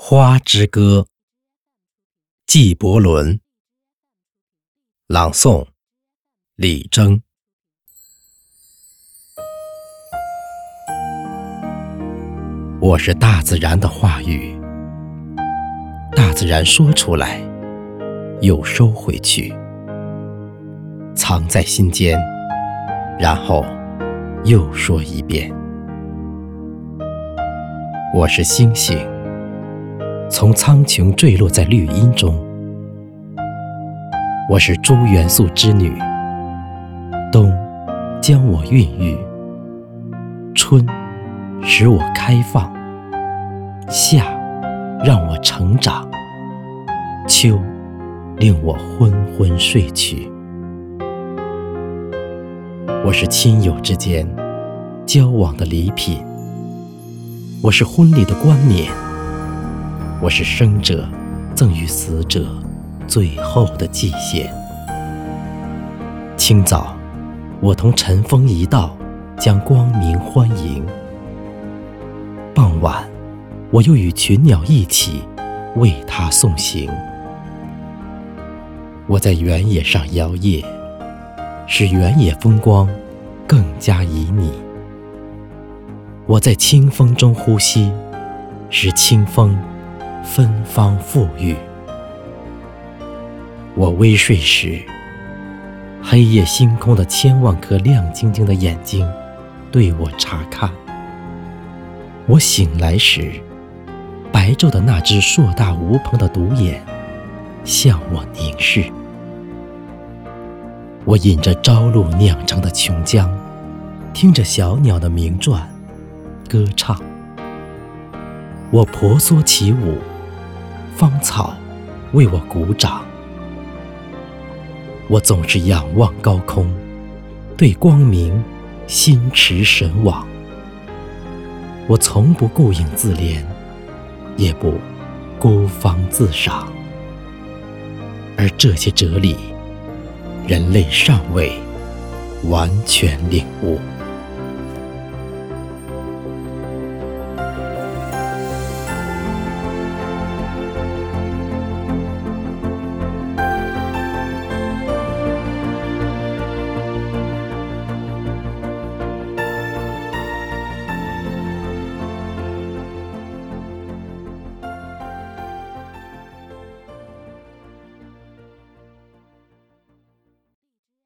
花之歌，纪伯伦。朗诵：李征。我是大自然的话语，大自然说出来，又收回去，藏在心间，然后又说一遍。我是星星。从苍穹坠落在绿荫中，我是诸元素之女。冬将我孕育，春使我开放，夏让我成长，秋令我昏昏睡去。我是亲友之间交往的礼品，我是婚礼的冠冕。我是生者赠予死者最后的祭献。清早，我同晨风一道将光明欢迎；傍晚，我又与群鸟一起为他送行。我在原野上摇曳，使原野风光更加旖旎；我在清风中呼吸，使清风。芬芳馥郁。我微睡时，黑夜星空的千万颗亮晶晶的眼睛对我查看；我醒来时，白昼的那只硕大无朋的独眼向我凝视。我饮着朝露酿成的琼浆，听着小鸟的鸣啭，歌唱。我婆娑起舞，芳草为我鼓掌。我总是仰望高空，对光明心驰神往。我从不顾影自怜，也不孤芳自赏。而这些哲理，人类尚未完全领悟。